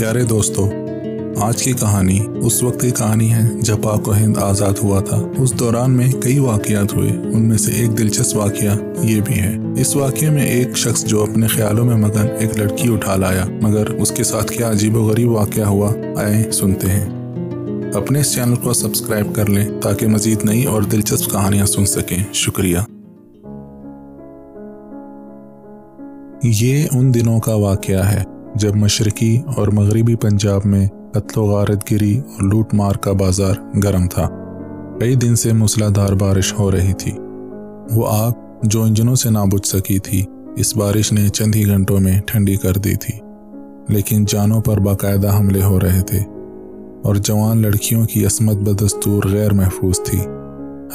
پیارے دوستو، آج کی کہانی اس وقت کی کہانی ہے جب پاک و ہند آزاد ہوا تھا۔ اس دوران میں کئی واقعات ہوئے، ان میں سے ایک دلچسپ واقعہ یہ بھی ہے۔ اس واقعے میں ایک شخص جو اپنے خیالوں میں مگن، ایک لڑکی اٹھا لایا، مگر اس کے ساتھ کیا عجیب و غریب واقعہ ہوا آئے سنتے ہیں۔ اپنے اس چینل کو سبسکرائب کر لیں تاکہ مزید نئی اور دلچسپ کہانیاں سن سکیں۔ شکریہ۔ یہ ان دنوں کا واقعہ ہے۔ جب مشرقی اور مغربی پنجاب میں قتل و غارت گری اور لوٹ مار کا بازار گرم تھا، کئی دن سے دھار بارش ہو رہی تھی۔ وہ آگ جو انجنوں سے نہ بجھ سکی تھی، اس بارش نے چند ہی گھنٹوں میں ٹھنڈی کر دی تھی۔ لیکن جانوں پر باقاعدہ حملے ہو رہے تھے اور جوان لڑکیوں کی عصمت بدستور غیر محفوظ تھی۔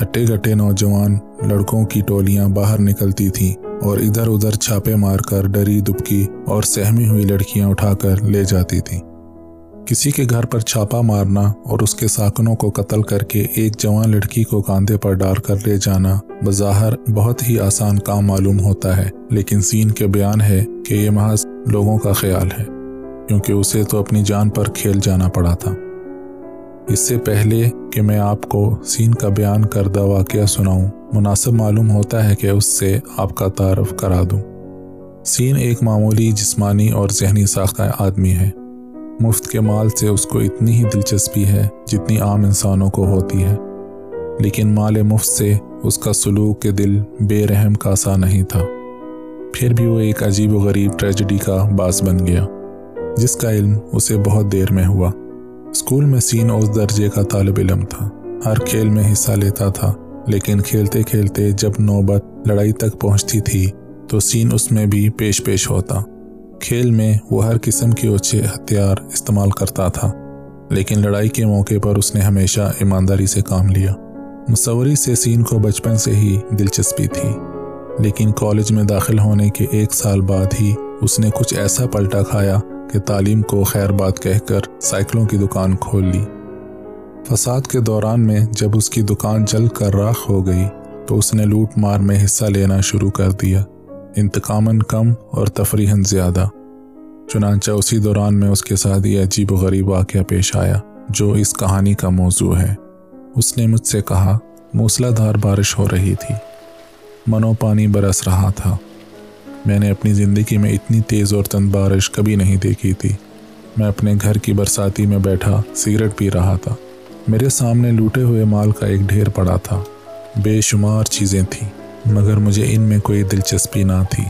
ہٹے گٹے نوجوان لڑکوں کی ٹولیاں باہر نکلتی تھیں اور ادھر ادھر چھاپے مار کر ڈری دبکی اور سہمی ہوئی لڑکیاں اٹھا کر لے جاتی تھیں۔ کسی کے گھر پر چھاپا مارنا اور اس کے ساکنوں کو قتل کر کے ایک جوان لڑکی کو کاندھے پر ڈال کر لے جانا بظاہر بہت ہی آسان کام معلوم ہوتا ہے، لیکن سین کے بیان ہے کہ یہ محض لوگوں کا خیال ہے، کیونکہ اسے تو اپنی جان پر کھیل جانا پڑا تھا۔ اس سے پہلے کہ میں آپ کو سین کا بیان کردہ واقعہ سناؤں، مناسب معلوم ہوتا ہے کہ اس سے آپ کا تعارف کرا دوں۔ سین ایک معمولی جسمانی اور ذہنی ساختہ آدمی ہے۔ مفت کے مال سے اس کو اتنی ہی دلچسپی ہے جتنی عام انسانوں کو ہوتی ہے۔ لیکن مال مفت سے اس کا سلوک کے دل بے رحم کا سا نہیں تھا۔ پھر بھی وہ ایک عجیب و غریب ٹریجڈی کا باس بن گیا، جس کا علم اسے بہت دیر میں ہوا۔ اسکول میں سین اس درجے کا طالب علم تھا۔ ہر کھیل میں حصہ لیتا تھا، لیکن کھیلتے کھیلتے جب نوبت لڑائی تک پہنچتی تھی، تو سین اس میں بھی پیش پیش ہوتا۔ کھیل میں وہ ہر قسم کے اچھے ہتھیار استعمال کرتا تھا، لیکن لڑائی کے موقع پر اس نے ہمیشہ ایمانداری سے کام لیا۔ مصوری سے سین کو بچپن سے ہی دلچسپی تھی، لیکن کالج میں داخل ہونے کے ایک سال بعد ہی اس نے کچھ ایسا پلٹا کھایا کہ تعلیم کو خیر بات کہہ کر سائیکلوں کی دکان کھول لی۔ فساد کے دوران میں جب اس کی دکان جل کر راکھ ہو گئی تو اس نے لوٹ مار میں حصہ لینا شروع کر دیا۔ انتقاماً کم اور تفریحاً زیادہ۔ چنانچہ اسی دوران میں اس کے ساتھ یہ عجیب و غریب واقعہ پیش آیا جو اس کہانی کا موضوع ہے۔ اس نے مجھ سے کہا موسلا دھار بارش ہو رہی تھی۔ منو پانی برس رہا تھا۔ میں نے اپنی زندگی میں اتنی تیز اور تند بارش کبھی نہیں دیکھی تھی۔ میں اپنے گھر کی برساتی میں بیٹھا، سگریٹ پی رہا تھا۔ میرے سامنے لوٹے ہوئے مال کا ایک ڈھیر پڑا تھا۔ بے شمار چیزیں تھیں، مگر مجھے ان میں کوئی دلچسپی نہ تھی۔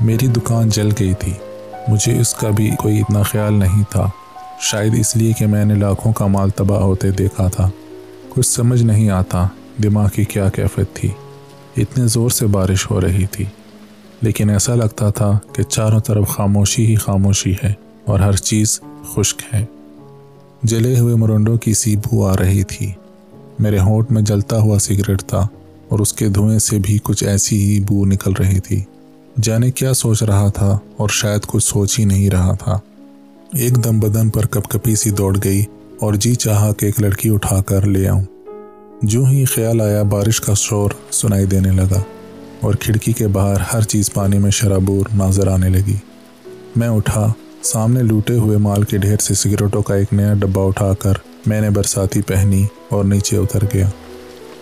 میری دکان جل گئی تھی۔ مجھے اس کا بھی کوئی اتنا خیال نہیں تھا۔ شاید اس لیے کہ میں نے لاکھوں کا مال تباہ ہوتے دیکھا تھا۔ کچھ سمجھ نہیں آتا دماغ کی کیا کیفیت تھی۔ اتنے زور سے بارش ہو رہی تھی۔ لیکن ایسا لگتا تھا کہ چاروں طرف خاموشی ہی خاموشی ہے اور ہر چیز خشک ہے۔ جلے ہوئے مرنڈوں کی سی بو آ رہی تھی۔ میرے ہونٹ میں جلتا ہوا سگریٹ تھا اور اس کے دھوئیں سے بھی کچھ ایسی ہی بو نکل رہی تھی۔ جانے کیا سوچ رہا تھا اور شاید کچھ سوچ ہی نہیں رہا تھا۔ ایک دم بدن پر کپ کپی سی دوڑ گئی اور جی چاہا کہ ایک لڑکی اٹھا کر لے آؤں۔ جو ہی خیال آیا بارش کا شور سنائی دینے لگا۔ اور کھڑکی کے باہر ہر چیز پانی میں شرابور نظر آنے لگی۔ میں اٹھا، سامنے لوٹے ہوئے مال کے ڈھیر سے سگریٹوں کا ایک نیا ڈبہ اٹھا کر میں نے برساتی پہنی اور نیچے اتر گیا۔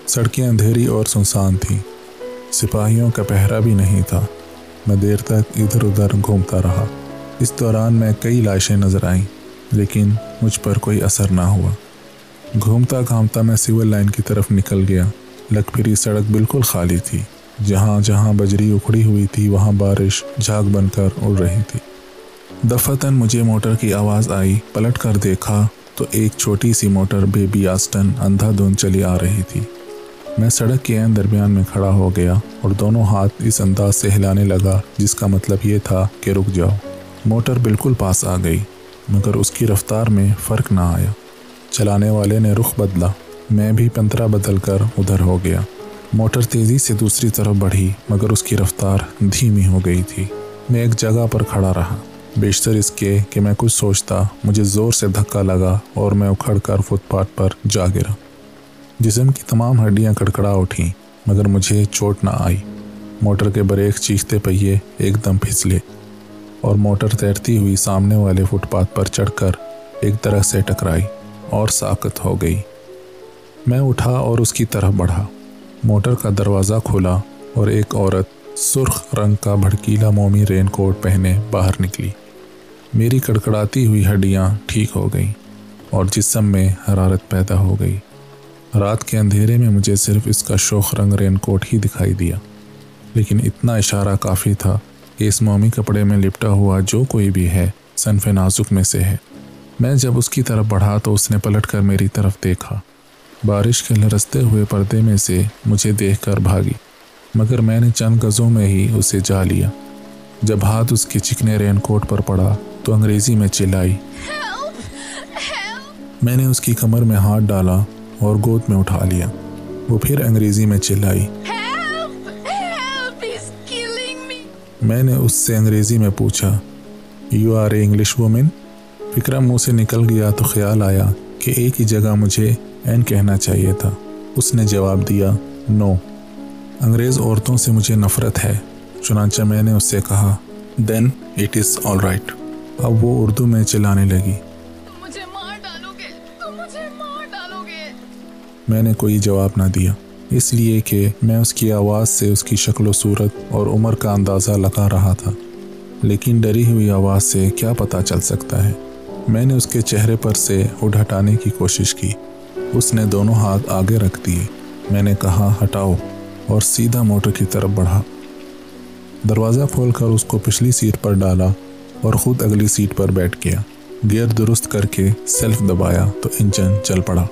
سڑکیں اندھیری اور سنسان تھیں۔ سپاہیوں کا پہرا بھی نہیں تھا۔ میں دیر تک ادھر ادھر گھومتا رہا۔ اس دوران میں کئی لاشیں نظر آئیں، لیکن مجھ پر کوئی اثر نہ ہوا۔ گھومتا گھامتا میں سول لائن کی طرف نکل گیا۔ لگ پھری سڑک بالکل خالی تھی۔ جہاں جہاں بجری اکھڑی ہوئی تھی، وہاں بارش جھاگ بن کر اڑ رہی تھی۔ دفتن مجھے موٹر کی آواز آئی، پلٹ کر دیکھا تو ایک چھوٹی سی موٹر بیبی آسٹن اندھا دھند چلی آ رہی تھی۔ میں سڑک کے عین درمیان میں کھڑا ہو گیا اور دونوں ہاتھ اس انداز سے ہلانے لگا، جس کا مطلب یہ تھا کہ رک جاؤ۔ موٹر بالکل پاس آ گئی، مگر اس کی رفتار میں فرق نہ آیا۔ چلانے والے نے رخ بدلا، میں بھی پنترا بدل کر ادھر ہو گیا۔ موٹر تیزی سے دوسری طرف بڑھی، مگر اس کی رفتار دھیمی ہو گئی تھی۔ میں ایک جگہ پر کھڑا رہا۔ بیشتر اس کے کہ میں کچھ سوچتا، مجھے زور سے دھکا لگا اور میں اکھڑ کر فٹ پاتھ پر جا گرا۔ جسم کی تمام ہڈیاں کڑکڑا اٹھیں مگر مجھے چوٹ نہ آئی۔ موٹر کے بریک چیختے پہیے ایک دم پھسلے، اور موٹر تیرتی ہوئی سامنے والے فٹ پاتھ پر چڑھ کر ایک درخت سے ٹکرائی اور ساکت ہو گئی۔ میں اٹھا اور اس کی طرف بڑھا۔ موٹر کا دروازہ کھولا اور ایک عورت سرخ رنگ کا بھڑکیلا مومی رین کوٹ پہنے باہر نکلی۔ میری کڑکڑاتی ہوئی ہڈیاں ٹھیک ہو گئیں اور جسم میں حرارت پیدا ہو گئی۔ رات کے اندھیرے میں مجھے صرف اس کا شوخ رنگ رین کوٹ ہی دکھائی دیا۔ لیکن اتنا اشارہ کافی تھا کہ اس مومی کپڑے میں لپٹا ہوا جو کوئی بھی ہے صنف نازک میں سے ہے۔ میں جب اس کی طرف بڑھا تو اس نے پلٹ کر میری طرف دیکھا۔ بارش کے لرستے ہوئے پردے میں سے مجھے دیکھ کر بھاگی، مگر میں نے چند گزوں میں ہی اسے جا لیا۔ جب ہاتھ اس کے چکنے رین کوٹ پر پڑا تو انگریزی میں چلائی۔ میں نے اس کی کمر میں ہاتھ ڈالا اور گود میں اٹھا لیا۔ وہ پھر انگریزی میں چلائی۔ میں نے اس سے انگریزی میں پوچھا you are a English woman فکرہ منہ سے نکل گیا تو خیال آیا کہ ایک ہی جگہ مجھے این کہنا چاہیے تھا۔ اس نے جواب دیا نو انگریز عورتوں سے مجھے نفرت ہے چنانچہ میں نے اس سے کہا۔ Then it is all right اب وہ اردو میں چلانے لگی۔ میں نے کوئی جواب نہ دیا۔ اس لیے کہ میں اس کی آواز سے اس کی شکل و صورت اور عمر کا اندازہ لگا رہا تھا۔ لیکن ڈری ہوئی آواز سے کیا پتہ چل سکتا ہے۔ میں نے اس کے چہرے پر سے اڑ ہٹانے کی کوشش کی۔ اس نے دونوں ہاتھ آگے رکھ دیے۔ میں نے کہا، ہٹاؤ، اور سیدھا موٹر کی طرف بڑھا۔ دروازہ کھول کر اس کو پچھلی سیٹ پر ڈالا اور خود اگلی سیٹ پر بیٹھ گیا۔ گیئر درست کر کے سیلف دبایا تو انجن چل پڑا۔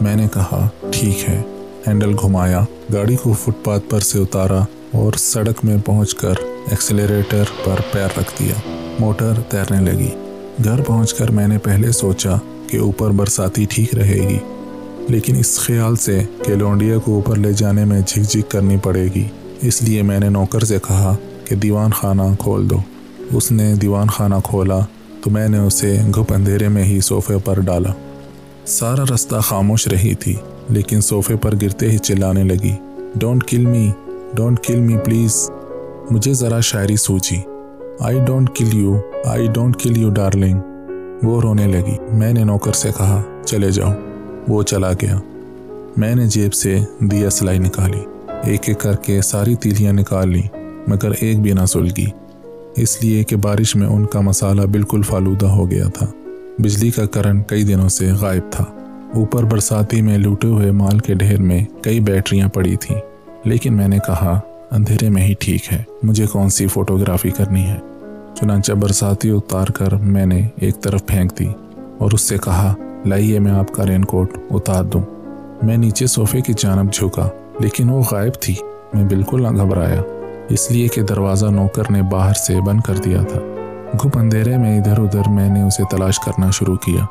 میں نے کہا، ٹھیک ہے۔ ہینڈل گھمایا، گاڑی کو فٹ پاتھ پر سے اتارا اور سڑک میں پہنچ کر ایکسیلریٹر پر پیر رکھ دیا۔ موٹر تیرنے لگی۔ گھر پہنچ کر میں نے پہلے سوچا کہ اوپر برساتی ٹھیک رہے گی۔ لیکن اس خیال سے کہ لونڈیا کو اوپر لے جانے میں جھک جھک کرنی پڑے گی۔ اس لیے میں نے نوکر سے کہا کہ دیوان خانہ کھول دو۔ اس نے دیوان خانہ کھولا تو میں نے اسے گھپ اندھیرے میں ہی صوفے پر ڈالا۔ سارا رستہ خاموش رہی تھی، لیکن صوفے پر گرتے ہی چلانے لگی۔ ڈونٹ کل می ڈونٹ کل می پلیز مجھے ذرا شاعری سوچی۔ I don't kill you I don't kill you darling وہ رونے لگی۔ میں نے نوکر سے کہا، چلے جاؤ۔ وہ چلا گیا۔ میں نے جیب سے دیا سلائی نکالی۔ ایک ایک کر کے ساری تیلیاں نکال لی مگر ایک بھی نہ سلگی۔ اس لیے کہ بارش میں ان کا مسالہ بالکل فالودہ ہو گیا تھا۔ بجلی کا کرنٹ کئی دنوں سے غائب تھا۔ اوپر برساتی میں لوٹے ہوئے مال کے ڈھیر میں کئی بیٹریاں پڑی تھیں۔ لیکن میں نے کہا، اندھیرے میں ہی ٹھیک ہے، مجھے کون سی فوٹوگرافی کرنی ہے؟ چنانچہ برساتی اتار کر میں نے ایک طرف پھینک دی اور اس سے کہا لائیے میں آپ کا رین کوٹ اتار دوں۔ میں نیچے صوفے کی جانب جھکا، لیکن وہ غائب تھی۔ میں بالکل نہ گھبرایا، اس لیے کہ دروازہ نوکر نے باہر سے بند کر دیا تھا۔ گھپ اندھیرے میں ادھر ادھر میں نے اسے تلاش کرنا شروع کیا۔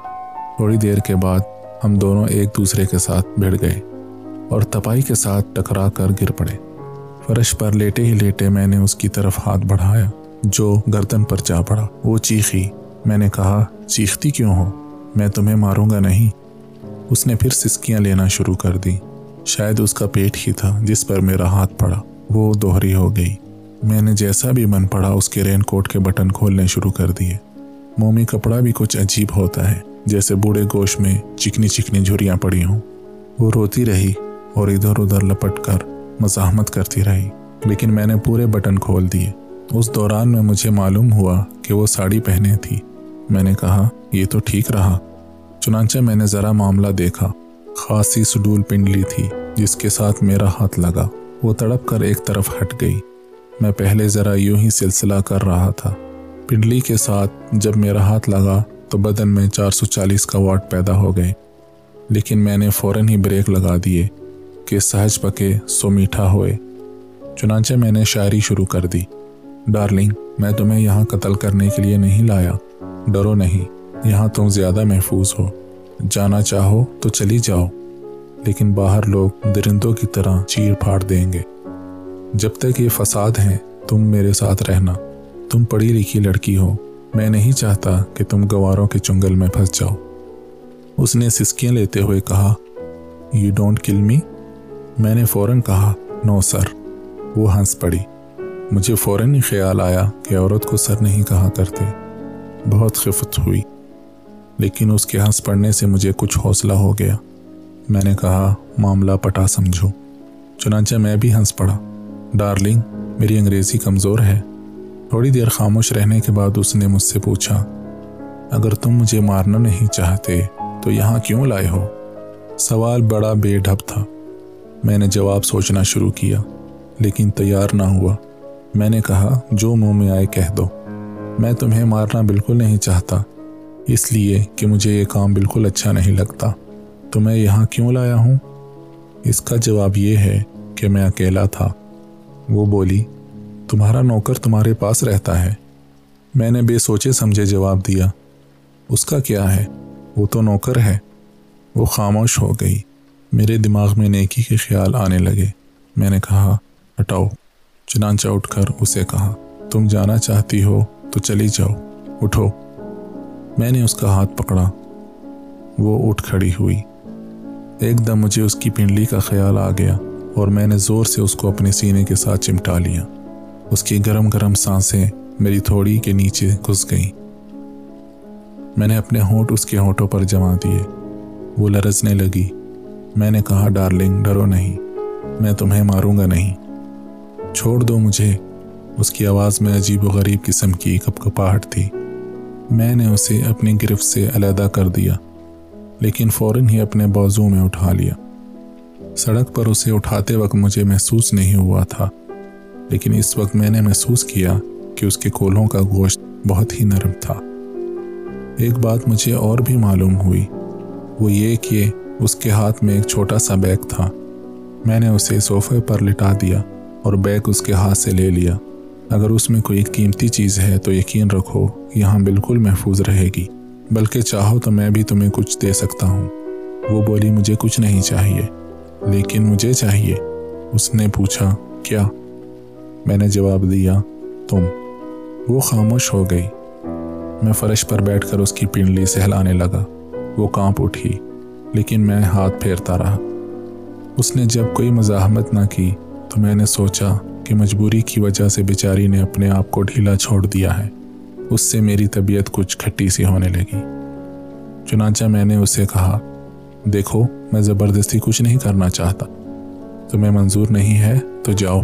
تھوڑی دیر کے بعد ہم دونوں ایک دوسرے کے ساتھ بھیڑ گئے اور تپائی کے ساتھ ٹکرا کر گر پڑے۔ فرش پر لیٹے ہی لیٹے میں نے اس کی طرف ہاتھ بڑھایا، جو گردن پر جا پڑا۔ وہ چیخی، میں نے کہا، چیختی کیوں ہو؟ میں تمہیں ماروں گا نہیں۔ اس نے پھر سسکیاں لینا شروع کر دی۔ شاید اس کا پیٹ ہی تھا جس پر میرا ہاتھ پڑا۔ وہ دوہری ہو گئی۔ میں نے جیسا بھی من پڑا اس کے رین کوٹ کے بٹن کھولنے شروع کر دیے۔ مومی کپڑا بھی کچھ عجیب ہوتا ہے، جیسے بوڑھے گوشت میں چکنی چکنی جھریاں پڑی ہوں۔ وہ روتی رہی اور ادھر ادھر لپٹ کر مزاحمت کرتی رہی۔ لیکن میں نے پورے بٹن کھول دیے۔ اس دوران میں مجھے معلوم ہوا کہ وہ ساڑی پہنے تھی۔ میں نے کہا، یہ تو ٹھیک رہا۔ چنانچہ میں نے ذرا معاملہ دیکھا۔ خاصی سڈول پنڈلی تھی، جس کے ساتھ میرا ہاتھ لگا۔ وہ تڑپ کر ایک طرف ہٹ گئی۔ میں پہلے ذرا یوں ہی سلسلہ کر رہا تھا۔ پنڈلی کے ساتھ جب میرا ہاتھ لگا، تو بدن میں چار سو چالیس کا واٹ پیدا ہو گئے۔ لیکن میں نے فوراً ہی بریک لگا دیے کہ سہج پکے سو میٹھا ہوئے۔ چنانچہ میں نے شاعری شروع کر دی۔ ڈارلنگ، میں تمہیں یہاں قتل کرنے کے لیے نہیں لایا۔ ڈرو نہیں، یہاں تم زیادہ محفوظ ہو۔ جانا چاہو تو چلی جاؤ، لیکن باہر لوگ درندوں کی طرح چیر پھاڑ دیں گے۔ جب تک یہ فساد ہیں، تم میرے ساتھ رہنا۔ تم پڑھی لکھی لڑکی ہو۔ میں نہیں چاہتا کہ تم گواروں کے چنگل میں پھنس جاؤ۔ اس نے سسکیاں لیتے ہوئے کہا یو ڈونٹ کل می میں نے فوراً کہا نو سر وہ ہنس پڑی۔ مجھے فوراً ہی خیال آیا کہ عورت کو سر نہیں کہا کرتے۔ بہت خفت ہوئی، لیکن اس کے ہنس پڑنے سے مجھے کچھ حوصلہ ہو گیا۔ میں نے کہا، معاملہ پٹا سمجھو۔ چنانچہ میں بھی ہنس پڑا۔ ڈارلنگ میری انگریزی کمزور ہے۔ تھوڑی دیر خاموش رہنے کے بعد اس نے مجھ سے پوچھا، اگر تم مجھے مارنا نہیں چاہتے، تو یہاں کیوں لائے ہو؟ سوال بڑا بے ڈھب تھا۔ میں نے جواب سوچنا شروع کیا، لیکن تیار نہ ہوا۔ میں نے کہا، جو منہ میں آئے کہہ دو۔ میں تمہیں مارنا بالکل نہیں چاہتا، اس لیے کہ مجھے یہ کام بالکل اچھا نہیں لگتا۔ تو میں یہاں کیوں لایا ہوں؟ اس کا جواب یہ ہے کہ میں اکیلا تھا۔ وہ بولی، تمہارا نوکر تمہارے پاس رہتا ہے۔ میں نے بے سوچے سمجھے جواب دیا، اس کا کیا ہے؟ وہ تو نوکر ہے۔ وہ خاموش ہو گئی۔ میرے دماغ میں نیکی کے خیال آنے لگے۔ میں نے کہا، ہٹاؤ۔ چنانچہ اٹھ کر اسے کہا، تم جانا چاہتی ہو؟ تو چلی جاؤ، اٹھو۔ میں نے اس کا ہاتھ پکڑا۔ وہ اٹھ کھڑی ہوئی۔ ایک دم مجھے اس کی پنڈلی کا خیال آ گیا اور میں نے زور سے اس کو اپنے سینے کے ساتھ چمٹا لیا۔ اس کی گرم گرم سانسیں میری تھوڑی کے نیچے گھس گئیں۔ میں نے اپنے ہونٹ اس کے ہونٹوں پر جما دیے۔ وہ لرزنے لگی۔ میں نے کہا، ڈارلنگ، ڈرو نہیں۔ میں تمہیں ماروں گا نہیں۔ چھوڑ دو مجھے۔ اس کی آواز میں عجیب و غریب قسم کی کپ کپاہٹ تھی۔ میں نے اسے اپنی گرفت سے علیحدہ کر دیا، لیکن فوراً ہی اپنے بازو میں اٹھا لیا۔ سڑک پر اسے اٹھاتے وقت مجھے محسوس نہیں ہوا تھا، لیکن اس وقت میں نے محسوس کیا کہ اس کے کولوں کا گوشت بہت ہی نرم تھا۔ ایک بات مجھے اور بھی معلوم ہوئی، وہ یہ کہ اس کے ہاتھ میں ایک چھوٹا سا بیگ تھا۔ میں نے اسے صوفے پر لٹا دیا اور بیگ اس کے ہاتھ سے لے لیا۔ اگر اس میں کوئی قیمتی چیز ہے تو یقین رکھو یہاں بالکل محفوظ رہے گی۔ بلکہ چاہو تو میں بھی تمہیں کچھ دے سکتا ہوں۔ وہ بولی، مجھے کچھ نہیں چاہیے۔ لیکن مجھے چاہیے اس نے پوچھا، کیا؟ میں نے جواب دیا، تم. وہ خاموش ہو گئی۔ میں فرش پر بیٹھ کر اس کی پنڈلی سہلانے لگا۔ وہ کانپ اٹھی، لیکن میں ہاتھ پھیرتا رہا۔ اس نے جب کوئی مزاحمت نہ کی تو میں نے سوچا کہ مجبوری کی وجہ سے بیچاری نے اپنے آپ کو ڈھیلا چھوڑ دیا ہے۔ اس سے میری طبیعت کچھ کھٹی سی ہونے لگی۔ چنانچہ میں نے اسے کہا، دیکھو، میں زبردستی کچھ نہیں کرنا چاہتا۔ تمہیں منظور نہیں ہے، تو جاؤ۔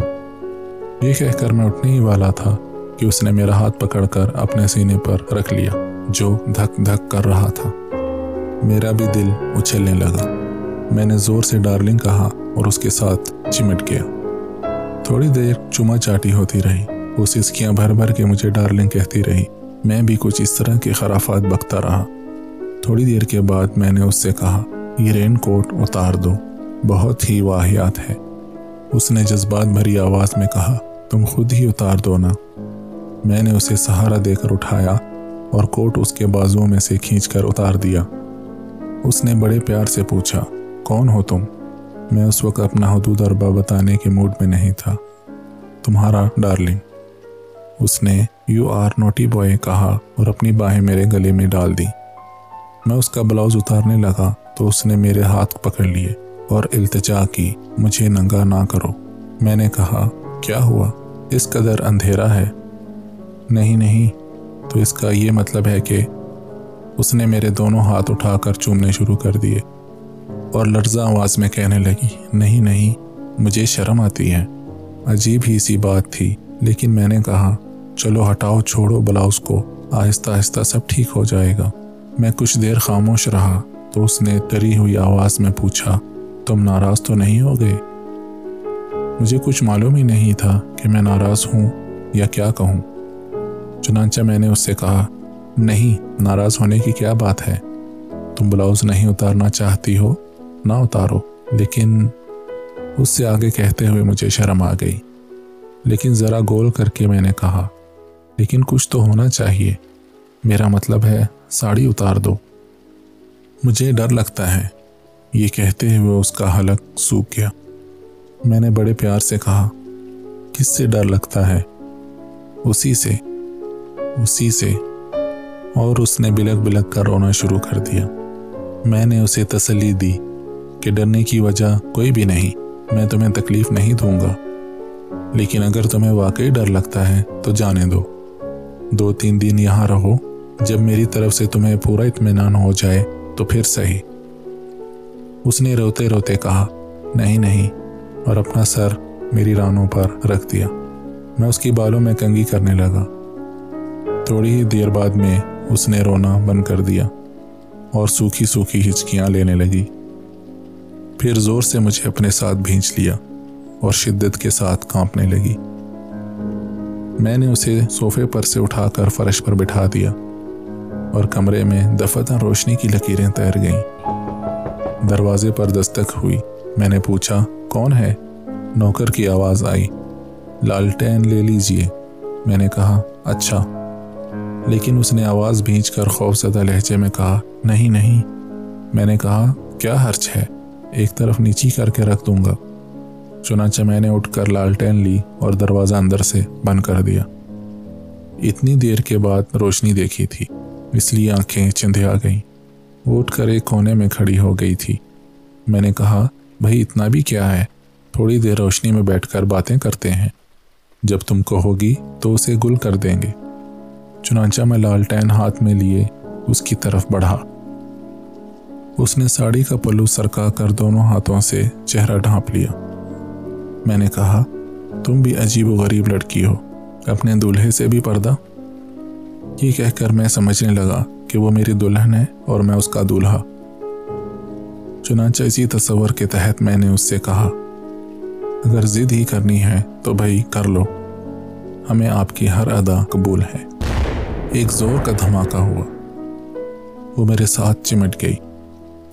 یہ کہہ کر میں اٹھنے ہی والا تھا کہ اس نے میرا ہاتھ پکڑ کر اپنے سینے پر رکھ لیا، جو دھک دھک کر رہا تھا۔ میرا بھی دل اچھلنے لگا۔ میں نے زور سے ڈارلنگ کہا اور اس کے ساتھ چمٹ گیا۔ تھوڑی دیر چما چاٹی ہوتی رہی۔ وہ سسکیاں بھر بھر کے مجھے ڈارلنگ کہتی رہی۔ میں بھی کچھ اس طرح کے خرافات بکتا رہا۔ تھوڑی دیر کے بعد میں نے اس سے کہا، یہ رین کوٹ اتار دو۔ بہت ہی واحیات ہے اس نے جذبات بھری آواز میں کہا، تم خود ہی اتار دو نا میں نے اسے سہارا دے کر اٹھایا اور کوٹ اس کے بازو میں سے کھینچ کر اتار دیا۔ اس نے بڑے پیار سے پوچھا، کون ہو تم؟ میں اس وقت اپنا حدود اربا بتانے کے موڈ میں نہیں تھا۔ تمہارا ڈارلنگ، اس نے یو آر نوٹی بوائے کہا اور اپنی باہیں میرے گلے میں ڈال دی میں اس کا بلاؤز اتارنے لگا تو اس نے میرے ہاتھ پکڑ لیے اور التجا کی، مجھے ننگا نہ کرو۔ میں نے کہا، کیا ہوا؟ اس قدر اندھیرا ہے۔ نہیں نہیں، تو اس کا یہ مطلب ہے کہ اس نے میرے دونوں ہاتھ اٹھا کر چومنے شروع کر دیے۔ اور لرزہ آواز میں کہنے لگی، نہیں نہیں، مجھے شرم آتی ہے۔ عجیب ہی سی بات تھی، لیکن میں نے کہا، چلو ہٹاؤ، چھوڑو بلاؤز کو۔ آہستہ آہستہ سب ٹھیک ہو جائے گا۔ میں کچھ دیر خاموش رہا تو اس نے تری ہوئی آواز میں پوچھا، تم ناراض تو نہیں ہو گئے؟ مجھے کچھ معلوم ہی نہیں تھا کہ میں ناراض ہوں یا کیا کہوں۔ چنانچہ میں نے اس سے کہا، نہیں، ناراض ہونے کی کیا بات ہے؟ تم بلاؤز نہیں اتارنا چاہتی ہو؟ نہ اتارو۔ لیکن اس سے آگے کہتے ہوئے مجھے شرم آ گئی۔ لیکن ذرا گول کر کے میں نے کہا، لیکن کچھ تو ہونا چاہیے۔ میرا مطلب ہے، ساڑی اتار دو۔ مجھے ڈر لگتا ہے۔ یہ کہتے ہوئے اس کا حلق سوکھ گیا۔ میں نے بڑے پیار سے کہا، کس سے ڈر لگتا ہے؟ اسی سے۔ اسی سے۔ اور اس نے بلک بلک کر رونا شروع کر دیا۔ میں نے اسے تسلی دی۔ کہ ڈرنے کی وجہ کوئی بھی نہیں، میں تمہیں تکلیف نہیں دوں گا۔ لیکن اگر تمہیں واقعی ڈر لگتا ہے، تو جانے دو۔ دو تین دن یہاں رہو۔ جب میری طرف سے تمہیں پورا اطمینان ہو جائے، تو پھر صحیح۔ اس نے روتے روتے کہا، نہیں نہیں۔ اور اپنا سر میری رانوں پر رکھ دیا۔ میں اس کی بالوں میں کنگی کرنے لگا۔ تھوڑی ہی دیر بعد میں اس نے رونا بند کر دیا اور سوکھی سوکھی ہچکیاں لینے لگی۔ پھر زور سے مجھے اپنے ساتھ بھینچ لیا اور شدت کے ساتھ کانپنے لگی۔ میں نے اسے صوفے پر سے اٹھا کر فرش پر بٹھا دیا اور کمرے میں دفتر روشنی کی لکیریں تیر گئیں۔ دروازے پر دستک ہوئی۔ میں نے پوچھا، کون ہے؟ نوکر کی آواز آئی۔ لالٹین لے لیجیے۔ میں نے کہا اچھا۔ لیکن اس نے آواز بھینچ کر خوف زدہ لہجے میں کہا، نہیں نہیں۔ میں نے کہا، کیا حرچ ہے؟ ایک طرف نیچی کر کے رکھ دوں گا۔ چنانچہ میں نے اٹھ کر لالٹین لی اور دروازہ اندر سے بند کر دیا۔ اتنی دیر کے بعد روشنی دیکھی تھی، اس لیے آنکھیں چندے آ گئیں۔ وہ اٹھ کر ایک کونے میں کھڑی ہو گئی تھی۔ میں نے کہا، بھائی، اتنا بھی کیا ہے؟ تھوڑی دیر روشنی میں بیٹھ کر باتیں کرتے ہیں۔ جب تم کو ہوگی تو اسے گل کر دیں گے۔ چنانچہ میں لالٹین ہاتھ میں لیے اس کی طرف بڑھا۔ اس نے ساڑی کا پلو سرکا کر دونوں ہاتھوں سے چہرہ ڈھانپ لیا۔ میں نے کہا، تم بھی عجیب و غریب لڑکی ہو، اپنے دولہے سے بھی پردہ؟ یہ کہہ کر میں سمجھنے لگا کہ وہ میری دلہن ہے اور میں اس کا دولہا۔ چنانچہ اسی تصور کے تحت میں نے اس سے کہا، اگر ضد ہی کرنی ہے تو بھائی کر لو۔ ہمیں آپ کی ہر ادا قبول ہے۔ ایک زور کا دھماکہ ہوا۔ وہ میرے ساتھ چمٹ گئی۔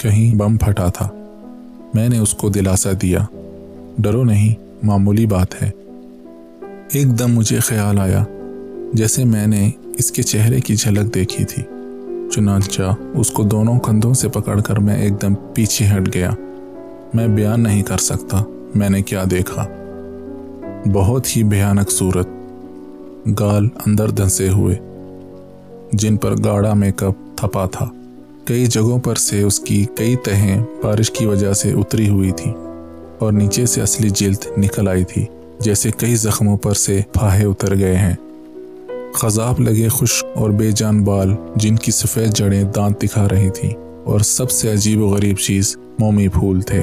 کہیں بم پھٹا تھا۔ میں نے اس کو دلاسا دیا۔ ڈرو نہیں، معمولی بات ہے۔ ایک دم مجھے خیال آیا، جیسے میں نے اس کے چہرے کی جھلک دیکھی تھی۔ چنانچہ اس کو دونوں کندھوں سے پکڑ کر میں ایک دم پیچھے ہٹ گیا۔ میں بیان نہیں کر سکتا، میں نے کیا دیکھا؟ بہت ہی بھیانک صورت۔ گال اندر دھنسے ہوئے، جن پر گاڑا میک اپ تھپا تھا۔ کئی جگہوں پر سے اس کی کئی تہیں بارش کی وجہ سے اتری ہوئی تھی اور نیچے سے اصلی جلد نکل آئی تھی، جیسے کئی زخموں پر سے پھاہے اتر گئے ہیں۔ خزاب لگے خشک اور بے جان بال جن کی سفید جڑیں دانت دکھا رہی تھیں اور سب سے عجیب و غریب چیز مومی پھول تھے،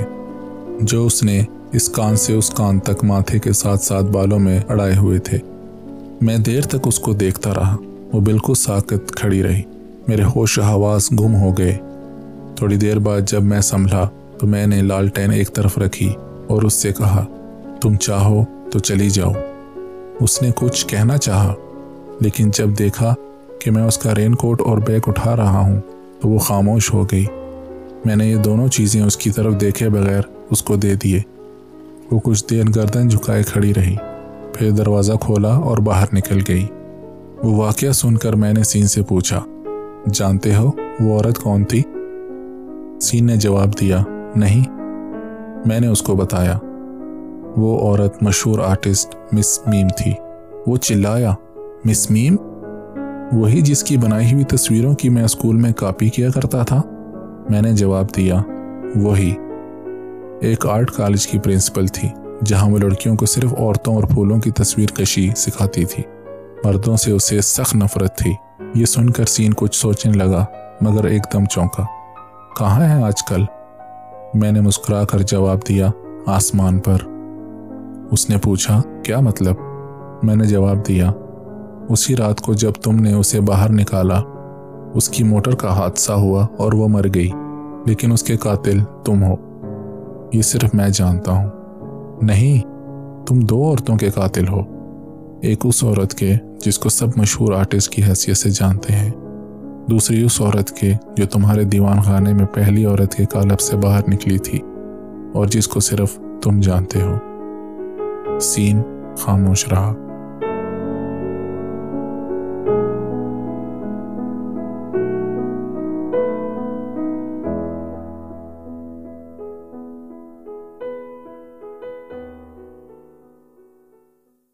جو اس نے اس کان سے اس کان تک ماتھے کے ساتھ ساتھ بالوں میں اڑائے ہوئے تھے۔ میں دیر تک اس کو دیکھتا رہا، وہ بالکل ساکت کھڑی رہی۔ میرے ہوش حواس گم ہو گئے۔ تھوڑی دیر بعد جب میں سنبھلا تو میں نے لالٹین ایک طرف رکھی اور اس سے کہا، تم چاہو تو چلی جاؤ۔ اس نے کچھ کہنا چاہا، لیکن جب دیکھا کہ میں اس کا رین کوٹ اور بیگ اٹھا رہا ہوں تو وہ خاموش ہو گئی۔ میں نے یہ دونوں چیزیں اس کی طرف دیکھے بغیر اس کو دے دیے۔ وہ کچھ دیر گردن جھکائے کھڑی رہی، پھر دروازہ کھولا اور باہر نکل گئی۔ وہ واقعہ سن کر میں نے سین سے پوچھا جانتے ہو وہ عورت کون تھی؟ سین نے جواب دیا، نہیں، میں نے اس کو بتایا۔ وہ عورت مشہور آرٹسٹ مس میم تھی۔ وہ چلایا۔ مس میم؟ وہی جس کی بنائی ہوئی تصویروں کی میں اسکول میں کاپی کیا کرتا تھا؟ میں نے جواب دیا، وہی۔ ایک آرٹ کالج کی پرنسپل تھی، جہاں وہ لڑکیوں کو صرف عورتوں اور پھولوں کی تصویر کشی سکھاتی تھی۔ مردوں سے اسے سخت نفرت تھی۔ یہ سن کر سین کچھ سوچنے لگا، مگر ایک دم چونکا۔ کہاں ہے آج کل؟ میں نے مسکرا کر جواب دیا، آسمان پر۔ اس نے پوچھا، کیا مطلب؟ میں نے جواب دیا، اسی رات کو جب تم نے اسے باہر نکالا، اس کی موٹر کا حادثہ ہوا اور وہ مر گئی۔ لیکن اس کے قاتل تم ہو۔ یہ صرف میں جانتا ہوں۔ نہیں، تم دو عورتوں کے قاتل ہو۔ ایک اس عورت کے جس کو سب مشہور آرٹسٹ کی حیثیت سے جانتے ہیں۔ دوسری اس عورت کے جو تمہارے دیوان خانے میں پہلی عورت کے کالب سے باہر نکلی تھی اور جس کو صرف تم جانتے ہو۔ سین خاموش رہا۔